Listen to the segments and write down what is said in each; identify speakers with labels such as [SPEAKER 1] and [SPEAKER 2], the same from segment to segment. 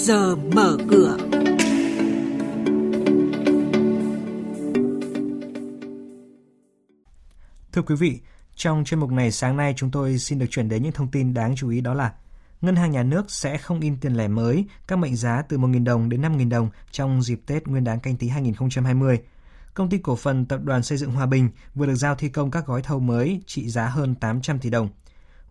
[SPEAKER 1] giờ mở cửa.
[SPEAKER 2] Thưa quý vị, trong chuyên mục này sáng nay chúng tôi xin được chuyển đến những thông tin đáng chú ý đó là Ngân hàng Nhà nước sẽ không in tiền lẻ mới các mệnh giá từ 1.000 đồng đến 5.000 đồng trong dịp Tết Nguyên đán canh tí 2020. Công ty cổ phần Tập đoàn Xây dựng Hòa Bình vừa được giao thi công các gói thầu mới trị giá hơn 800 tỷ đồng.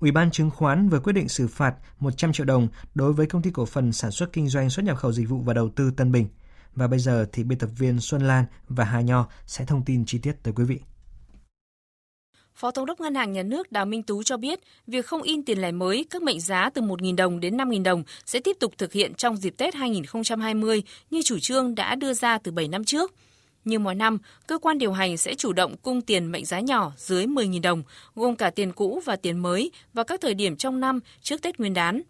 [SPEAKER 2] Ủy ban chứng khoán vừa quyết định xử phạt 100 triệu đồng đối với công ty cổ phần sản xuất kinh doanh xuất nhập khẩu dịch vụ và đầu tư Tân Bình. Và bây giờ thì biên tập viên Xuân Lan và Hà Nho sẽ thông tin chi tiết tới quý vị.
[SPEAKER 3] Phó Thống đốc Ngân hàng Nhà nước Đào Minh Tú cho biết, việc không in tiền lẻ mới các mệnh giá từ 1.000 đồng đến 5.000 đồng sẽ tiếp tục thực hiện trong dịp Tết 2020 như chủ trương đã đưa ra từ 7 năm trước. Như mọi năm, cơ quan điều hành sẽ chủ động cung tiền mệnh giá nhỏ dưới 10.000 đồng, gồm cả tiền cũ và tiền mới vào các thời điểm trong năm trước Tết Nguyên đán.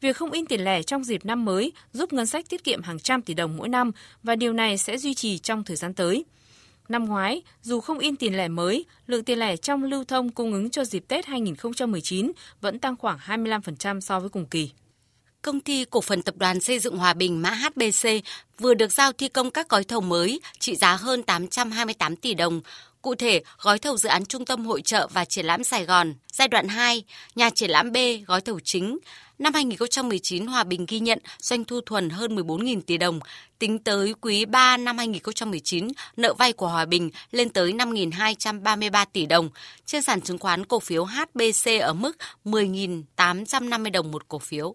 [SPEAKER 3] Việc không in tiền lẻ trong dịp năm mới giúp ngân sách tiết kiệm hàng trăm tỷ đồng mỗi năm và điều này sẽ duy trì trong thời gian tới. Năm ngoái, dù không in tiền lẻ mới, lượng tiền lẻ trong lưu thông cung ứng cho dịp Tết 2019 vẫn tăng khoảng 25% so với cùng kỳ.
[SPEAKER 4] Công ty cổ phần tập đoàn xây dựng Hòa Bình mã HBC vừa được giao thi công các gói thầu mới trị giá hơn 828 tỷ đồng. Cụ thể, gói thầu dự án Trung tâm Hội trợ và Triển lãm Sài Gòn, giai đoạn 2, nhà triển lãm B, gói thầu chính, Năm 2019, Hòa Bình ghi nhận doanh thu thuần hơn 14.000 tỷ đồng. Tính tới quý 3 năm 2019, nợ vay của Hòa Bình lên tới 5.233 tỷ đồng. Trên sàn chứng khoán cổ phiếu HBC ở mức 10.850 đồng một cổ phiếu.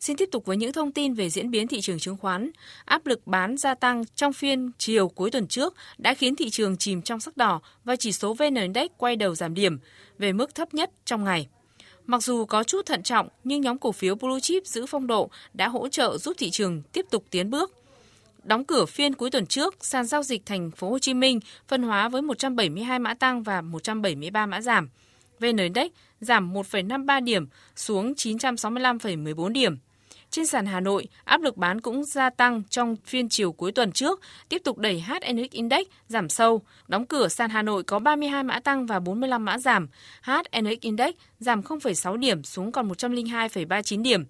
[SPEAKER 3] Xin tiếp tục với những thông tin về diễn biến thị trường chứng khoán. Áp lực bán gia tăng trong phiên chiều cuối tuần trước đã khiến thị trường chìm trong sắc đỏ và chỉ số VN Index quay đầu giảm điểm về mức thấp nhất trong ngày. Mặc dù có chút thận trọng, nhưng nhóm cổ phiếu Blue Chip giữ phong độ đã hỗ trợ giúp thị trường tiếp tục tiến bước. Đóng cửa phiên cuối tuần trước, sàn giao dịch thành phố Hồ Chí Minh phân hóa với 172 mã tăng và 173 mã giảm. VN Index giảm 1,53 điểm xuống 965,14 điểm. Trên sàn Hà Nội, áp lực bán cũng gia tăng trong phiên chiều cuối tuần trước, tiếp tục đẩy HNX Index giảm sâu. Đóng cửa sàn Hà Nội có 32 mã tăng và 45 mã giảm. HNX Index giảm 0,6 điểm xuống còn 102,39 điểm.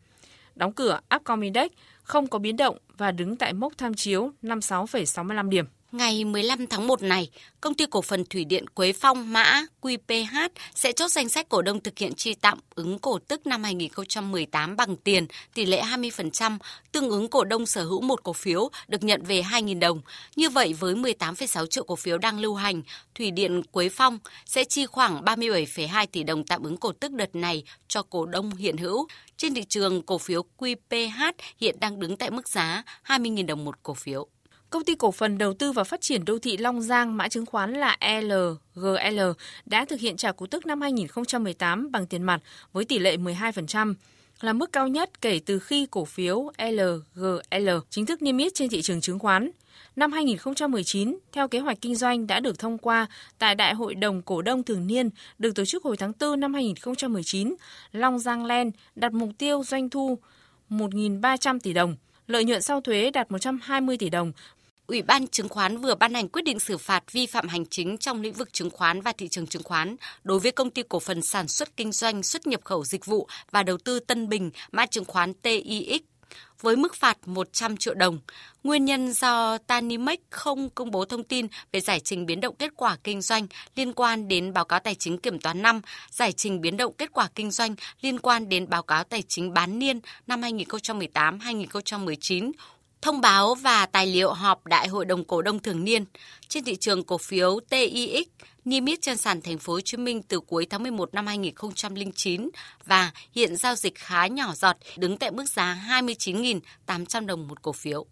[SPEAKER 3] Đóng cửa Upcom Index không có biến động và đứng tại mốc tham chiếu 56,65 điểm.
[SPEAKER 4] Ngày 15 tháng 1 này, công ty cổ phần thủy điện Quế Phong mã QPH sẽ chốt danh sách cổ đông thực hiện chi tạm ứng cổ tức năm 2018 bằng tiền tỷ lệ 20%, tương ứng cổ đông sở hữu một cổ phiếu được nhận về 2.000 đồng. Như vậy với 18,6 triệu cổ phiếu đang lưu hành, thủy điện Quế Phong sẽ chi khoảng 37,2 tỷ đồng tạm ứng cổ tức đợt này cho cổ đông hiện hữu. Trên thị trường, cổ phiếu QPH hiện đang đứng tại mức giá 20.000 đồng một cổ phiếu.
[SPEAKER 3] Công ty cổ phần đầu tư và phát triển đô thị Long Giang mã chứng khoán là LGL đã thực hiện trả cổ tức năm 2018 bằng tiền mặt với tỷ lệ 12%, là mức cao nhất kể từ khi cổ phiếu LGL chính thức niêm yết trên thị trường chứng khoán. Năm 2019, theo kế hoạch kinh doanh đã được thông qua tại Đại hội đồng cổ đông thường niên được tổ chức hồi tháng 4 năm 2019, Long Giang Land đặt mục tiêu doanh thu 1.300 tỷ đồng, lợi nhuận sau thuế đạt 120 tỷ đồng
[SPEAKER 4] Ủy ban chứng khoán vừa ban hành quyết định xử phạt vi phạm hành chính trong lĩnh vực chứng khoán và thị trường chứng khoán đối với công ty cổ phần sản xuất kinh doanh xuất nhập khẩu dịch vụ và đầu tư Tân Bình, mã chứng khoán TIX với mức phạt 100 triệu đồng. Nguyên nhân do Tanimex không công bố thông tin về giải trình biến động kết quả kinh doanh liên quan đến báo cáo tài chính kiểm toán năm, giải trình biến động kết quả kinh doanh liên quan đến báo cáo tài chính bán niên năm 2018-2019 thông báo và tài liệu họp Đại hội đồng cổ đông thường niên trên thị trường cổ phiếu TIX niêm yết trên sàn thành phố Hồ Chí Minh từ cuối tháng 11 năm 2009 và hiện giao dịch khá nhỏ giọt, đứng tại mức giá 29.800 đồng một cổ phiếu.